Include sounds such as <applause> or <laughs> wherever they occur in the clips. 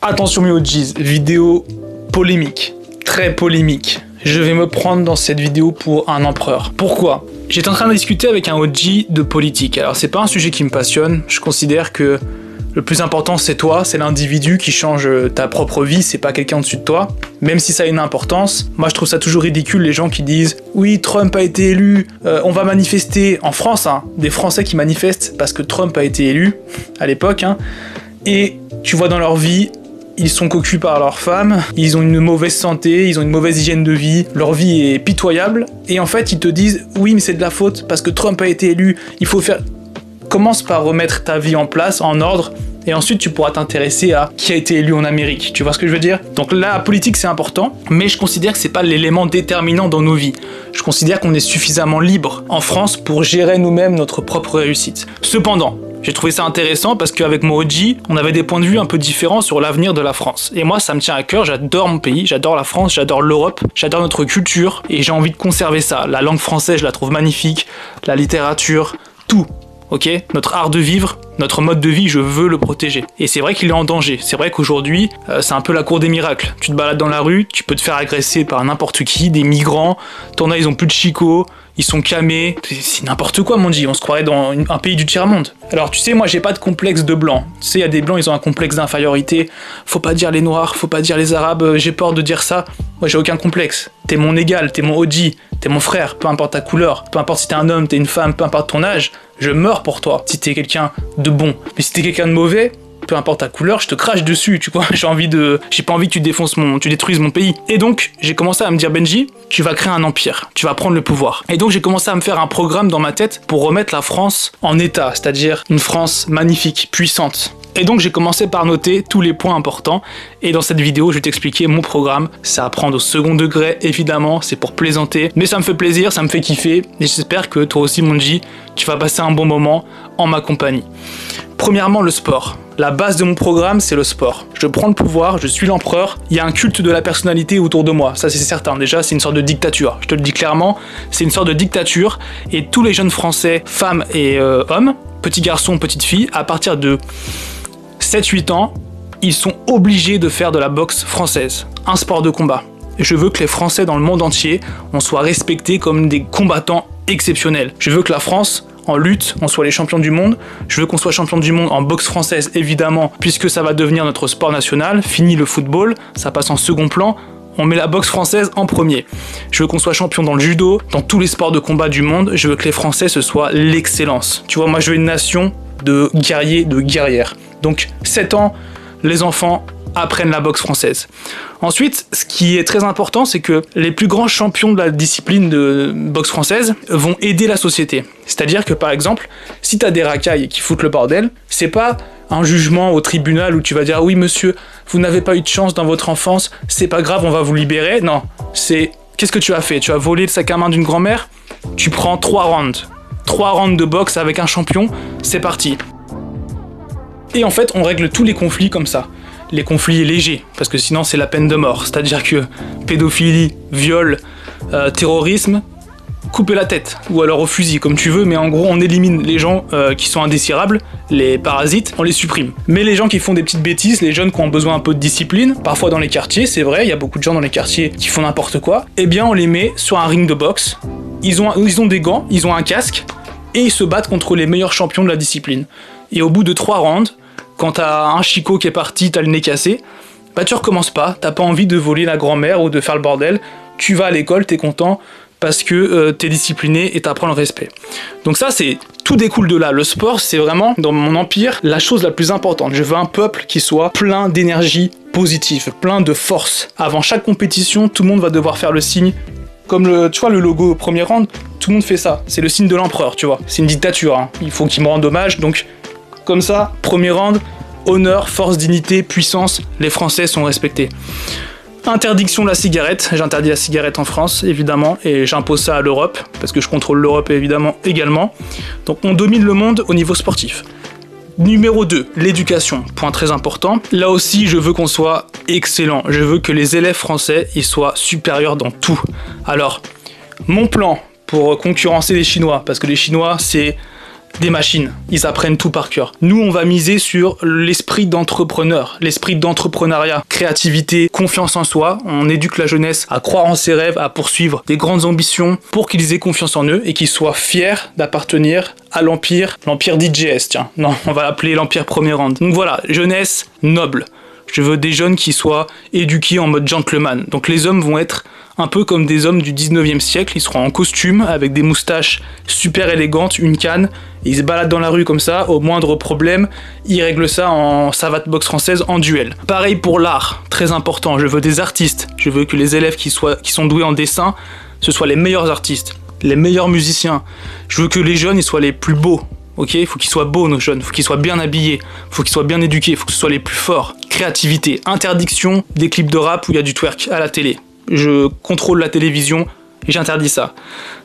Attention mes OGs, vidéo polémique, très polémique. Je vais me prendre dans cette vidéo pour un empereur. Pourquoi? J'étais en train de discuter avec un OG de politique. Alors c'est pas un sujet qui me passionne, je considère que le plus important c'est toi, c'est l'individu qui change ta propre vie, c'est pas quelqu'un au-dessus de toi. Même si ça a une importance, moi je trouve ça toujours ridicule les gens qui disent oui Trump a été élu, euh, on va manifester en France, hein, des Français qui manifestent parce que Trump a été élu à l'époque, hein, et tu vois dans leur vie ils sont cocus par leur femme, ils ont une mauvaise santé, ils ont une mauvaise hygiène de vie, leur vie est pitoyable, et en fait ils te disent oui mais c'est de la faute parce que Trump a été élu, il faut faire... Commence par remettre ta vie en place, en ordre, et ensuite tu pourras t'intéresser à qui a été élu en Amérique. Tu vois ce que je veux dire? Donc la politique c'est important, mais je considère que c'est pas l'élément déterminant dans nos vies. Je considère qu'on est suffisamment libre en France pour gérer nous-mêmes notre propre réussite. Cependant, j'ai trouvé ça intéressant parce qu'avec Moji, on avait des points de vue un peu différents sur l'avenir de la France. Et moi, ça me tient à cœur, j'adore mon pays, j'adore la France, j'adore l'Europe, j'adore notre culture et j'ai envie de conserver ça. La langue française, je la trouve magnifique, la littérature, tout ok? Notre art de vivre, notre mode de vie, je veux le protéger. Et c'est vrai qu'il est en danger. C'est vrai qu'aujourd'hui, euh, c'est un peu la cour des miracles. Tu te balades dans la rue, tu peux te faire agresser par n'importe qui, des migrants, t'en as, ils ont plus de chicots, ils sont camés, c'est n'importe quoi mon dieu, on se croirait dans un pays du tiers-monde. Alors tu sais, moi j'ai pas de complexe de blanc. Tu sais, il y a des blancs, ils ont un complexe d'infériorité. Faut pas dire les noirs, faut pas dire les arabes, euh, j'ai peur de dire ça. Moi j'ai aucun complexe. T'es mon égal, t'es mon OG, t'es mon frère, peu importe ta couleur, peu importe si t'es un homme, t'es une femme, peu importe ton âge, je meurs pour toi si t'es quelqu'un de bon. Mais si t'es quelqu'un de mauvais, peu importe ta couleur, je te crache dessus, tu vois. <laughs> J'ai envie de, j'ai pas envie que tu défonces tu détruises mon pays. Et donc, j'ai commencé à me dire, Benji, tu vas créer un empire, tu vas prendre le pouvoir. Et donc, j'ai commencé à me faire un programme dans ma tête pour remettre la France en état, c'est-à-dire une France magnifique, puissante. Et donc j'ai commencé par noter tous les points importants et dans cette vidéo je vais t'expliquer mon programme. Ça à prendre au second degré évidemment, c'est pour plaisanter, mais ça me fait plaisir, ça me fait kiffer et j'espère que toi aussi mon G, tu vas passer un bon moment en ma compagnie. Premièrement le sport. La base de mon programme, c'est le sport. Je prends le pouvoir, je suis l'empereur, il y a un culte de la personnalité autour de moi, ça c'est certain. Déjà, c'est une sorte de dictature. Je te le dis clairement, c'est une sorte de dictature et tous les jeunes Français, femmes et euh, hommes, petits garçons, petites filles, à partir de 7-8 ans, ils sont obligés de faire de la boxe française, un sport de combat. Je veux que les Français dans le monde entier, on soit respectés comme des combattants exceptionnels. Je veux que la France en lutte, on soit les champions du monde. Je veux qu'on soit champion du monde en boxe française, évidemment, puisque ça va devenir notre sport national. Fini le football, ça passe en second plan. On met la boxe française en premier. Je veux qu'on soit champion dans le judo, dans tous les sports de combat du monde. Je veux que les Français, ce soit l'excellence. Tu vois, moi, je veux une nation de guerriers, de guerrières. Donc, 7 ans, les enfants, apprennent la boxe française. Ensuite, ce qui est très important, c'est que les plus grands champions de la discipline de boxe française vont aider la société. C'est-à-dire que par exemple, si tu as des racailles qui foutent le bordel, c'est pas un jugement au tribunal où tu vas dire oui monsieur, vous n'avez pas eu de chance dans votre enfance, c'est pas grave, on va vous libérer. Non, c'est qu'est-ce que tu as fait? Tu as volé le sac à main d'une grand-mère? Tu prends trois rounds. Trois rounds de boxe avec un champion, c'est parti. Et en fait, on règle tous les conflits comme ça les conflits légers, parce que sinon c'est la peine de mort. C'est-à-dire que pédophilie, viol, euh, terrorisme, couper la tête, ou alors au fusil, comme tu veux, mais en gros on élimine les gens euh, qui sont indésirables, les parasites, on les supprime. Mais les gens qui font des petites bêtises, les jeunes qui ont besoin un peu de discipline, parfois dans les quartiers, c'est vrai, il y a beaucoup de gens dans les quartiers qui font n'importe quoi, eh bien on les met sur un ring de boxe, ils ont, ils ont des gants, ils ont un casque, et ils se battent contre les meilleurs champions de la discipline. Et au bout de trois rounds, quand t'as un chicot qui est parti, t'as le nez cassé, bah tu recommences pas, t'as pas envie de voler la grand-mère ou de faire le bordel, tu vas à l'école, t'es content parce que euh, t'es discipliné et t'apprends le respect. Donc ça c'est tout découle de là. Le sport c'est vraiment dans mon empire la chose la plus importante. Je veux un peuple qui soit plein d'énergie positive, plein de force. Avant chaque compétition, tout le monde va devoir faire le signe comme le, tu vois, le logo au premier rang, tout le monde fait ça. C'est le signe de l'empereur, tu vois. C'est une dictature. Hein. Il faut qu'il me rende hommage, donc comme ça, premier round, honneur, force, dignité, puissance, les Français sont respectés. Interdiction de la cigarette, j'interdis la cigarette en France évidemment et j'impose ça à l'Europe parce que je contrôle l'Europe évidemment également. Donc on domine le monde au niveau sportif. Numéro 2, l'éducation, point très important. Là aussi, je veux qu'on soit excellent. Je veux que les élèves français y soient supérieurs dans tout. Alors, mon plan pour concurrencer les Chinois, parce que les Chinois, c'est des machines. Ils apprennent tout par cœur. Nous, on va miser sur l'esprit d'entrepreneur, l'esprit d'entrepreneuriat, créativité, confiance en soi. On éduque la jeunesse à croire en ses rêves, à poursuivre des grandes ambitions pour qu'ils aient confiance en eux et qu'ils soient fiers d'appartenir à l'empire, l'empire DJS, tiens. Non, on va l'appeler l'empire premier rang. Donc voilà, jeunesse noble. Je veux des jeunes qui soient éduqués en mode gentleman. Donc les hommes vont être un peu comme des hommes du 19e siècle. Ils seront en costume, avec des moustaches super élégantes, une canne. Ils se baladent dans la rue comme ça, au moindre problème, ils règlent ça en savate box française en duel. Pareil pour l'art, très important. Je veux des artistes. Je veux que les élèves qui, sont doués en dessin, ce soient les meilleurs artistes, les meilleurs musiciens. Je veux que les jeunes, ils soient les plus beaux. Ok, il faut qu'ils soient beaux nos jeunes, il faut qu'ils soient bien habillés, il faut qu'ils soient bien éduqués, il faut que ce les plus forts. Créativité, interdiction des clips de rap où il y a du twerk à la télé. Je contrôle la télévision et j'interdis ça.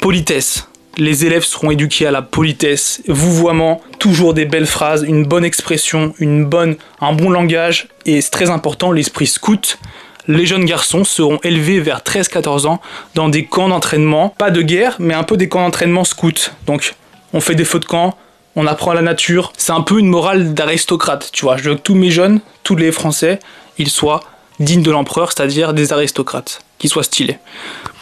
Politesse. Les élèves seront éduqués à la politesse, vouvoiement, toujours des belles phrases, une bonne expression, une bonne, un bon langage et c'est très important l'esprit scout. Les jeunes garçons seront élevés vers 13-14 ans dans des camps d'entraînement, pas de guerre, mais un peu des camps d'entraînement scouts. Donc on fait des feux de camp, on apprend la nature. C'est un peu une morale d'aristocrate, tu vois. Je veux que tous mes jeunes, tous les Français, ils soient dignes de l'empereur, c'est-à-dire des aristocrates, qui soient stylés.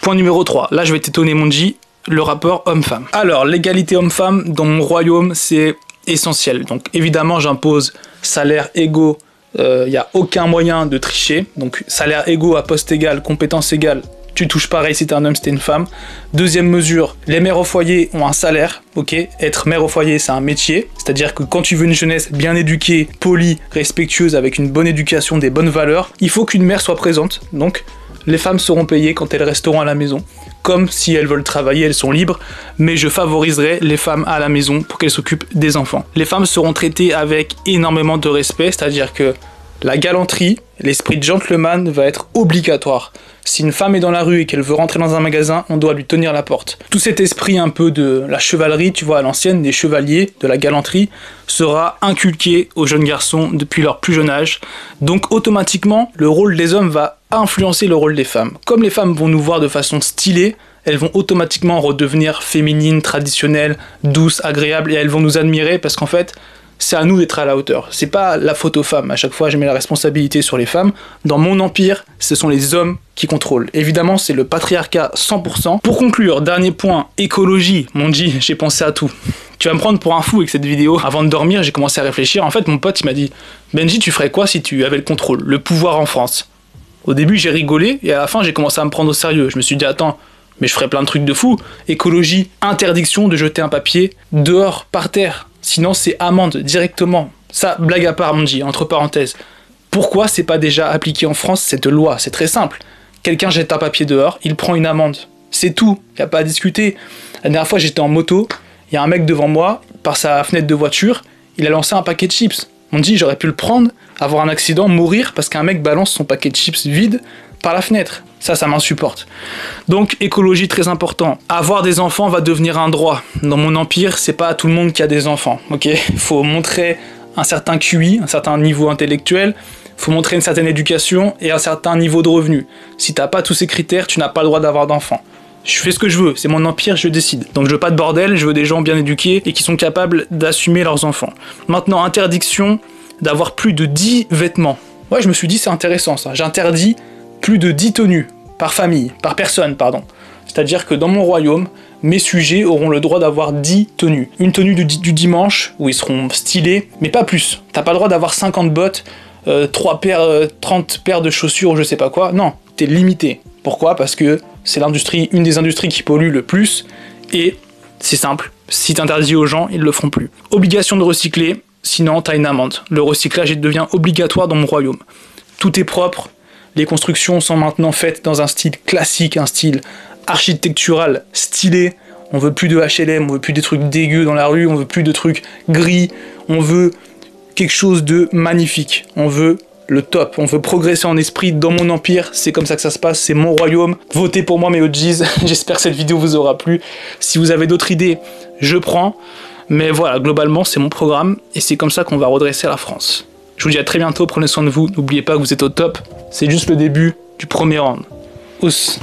Point numéro 3. Là, je vais t'étonner, mon G, le rapport homme-femme. Alors, l'égalité homme-femme dans mon royaume, c'est essentiel. Donc, évidemment, j'impose salaire égaux. Il euh, n'y a aucun moyen de tricher. Donc, salaire égaux à poste égal, compétence égale, tu touches pareil si t'es un homme, si une femme. Deuxième mesure, les mères au foyer ont un salaire, ok? Être mère au foyer, c'est un métier, c'est-à-dire que quand tu veux une jeunesse bien éduquée, polie, respectueuse, avec une bonne éducation, des bonnes valeurs, il faut qu'une mère soit présente. Donc, les femmes seront payées quand elles resteront à la maison. Comme si elles veulent travailler, elles sont libres, mais je favoriserai les femmes à la maison pour qu'elles s'occupent des enfants. Les femmes seront traitées avec énormément de respect, c'est-à-dire que la galanterie, l'esprit de gentleman va être obligatoire. Si une femme est dans la rue et qu'elle veut rentrer dans un magasin, on doit lui tenir la porte. Tout cet esprit un peu de la chevalerie, tu vois, à l'ancienne, des chevaliers, de la galanterie, sera inculqué aux jeunes garçons depuis leur plus jeune âge. Donc automatiquement, le rôle des hommes va influencer le rôle des femmes. Comme les femmes vont nous voir de façon stylée, elles vont automatiquement redevenir féminines, traditionnelles, douces, agréables, et elles vont nous admirer parce qu'en fait, c'est à nous d'être à la hauteur. C'est pas la faute aux femmes. À chaque fois, je mets la responsabilité sur les femmes. Dans mon empire, ce sont les hommes qui contrôlent. Évidemment, c'est le patriarcat 100%. Pour conclure, dernier point, écologie. Mon Dieu, <laughs> j'ai pensé à tout. Tu vas me prendre pour un fou avec cette vidéo. Avant de dormir, j'ai commencé à réfléchir. En fait, mon pote, il m'a dit Benji, tu ferais quoi si tu avais le contrôle, le pouvoir en France? Au début, j'ai rigolé et à la fin, j'ai commencé à me prendre au sérieux. Je me suis dit Attends, mais je ferais plein de trucs de fou. Écologie, interdiction de jeter un papier dehors, par terre Sinon, c'est amende directement. Ça, blague à part, mon dit, entre parenthèses. Pourquoi c'est pas déjà appliqué en France cette loi? C'est très simple. Quelqu'un jette un papier dehors, il prend une amende. C'est tout, il a pas à discuter. La dernière fois, j'étais en moto, il y a un mec devant moi, par sa fenêtre de voiture, il a lancé un paquet de chips. On dit, j'aurais pu le prendre, avoir un accident, mourir parce qu'un mec balance son paquet de chips vide par la fenêtre. Ça, ça m'insupporte. Donc, écologie très important. Avoir des enfants va devenir un droit. Dans mon empire, c'est pas tout le monde qui a des enfants. Ok? Faut montrer un certain QI, un certain niveau intellectuel. Faut montrer une certaine éducation et un certain niveau de revenu. Si t'as pas tous ces critères, tu n'as pas le droit d'avoir d'enfants. Je fais ce que je veux, c'est mon empire, je décide. Donc je veux pas de bordel, je veux des gens bien éduqués et qui sont capables d'assumer leurs enfants. Maintenant, interdiction d'avoir plus de 10 vêtements. Ouais, je me suis dit c'est intéressant ça. J'interdis plus de 10 tenues par famille, par personne, pardon. C'est-à-dire que dans mon royaume, mes sujets auront le droit d'avoir 10 tenues. Une tenue du, dimanche, où ils seront stylés, mais pas plus. T'as pas le droit d'avoir 50 bottes, 3 euh, paires, 30 euh, paires de chaussures ou je sais pas quoi. Non, t'es limité. Pourquoi? Parce que c'est l'industrie, une des industries qui pollue le plus, et c'est simple. Si t'interdis aux gens, ils le feront plus. Obligation de recycler, sinon t'as une amende. Le recyclage devient obligatoire dans mon royaume. Tout est propre, les constructions sont maintenant faites dans un style classique, un style architectural stylé. On veut plus de HLM, on veut plus des trucs dégueux dans la rue, on veut plus de trucs gris, on veut quelque chose de magnifique. On veut le top, on veut progresser en esprit dans mon empire, c'est comme ça que ça se passe, c'est mon royaume. Votez pour moi mes OGs, <laughs> j'espère que cette vidéo vous aura plu. Si vous avez d'autres idées, je prends. Mais voilà, globalement, c'est mon programme et c'est comme ça qu'on va redresser la France. Je vous dis à très bientôt, prenez soin de vous, n'oubliez pas que vous êtes au top, c'est juste le début du premier round. Ous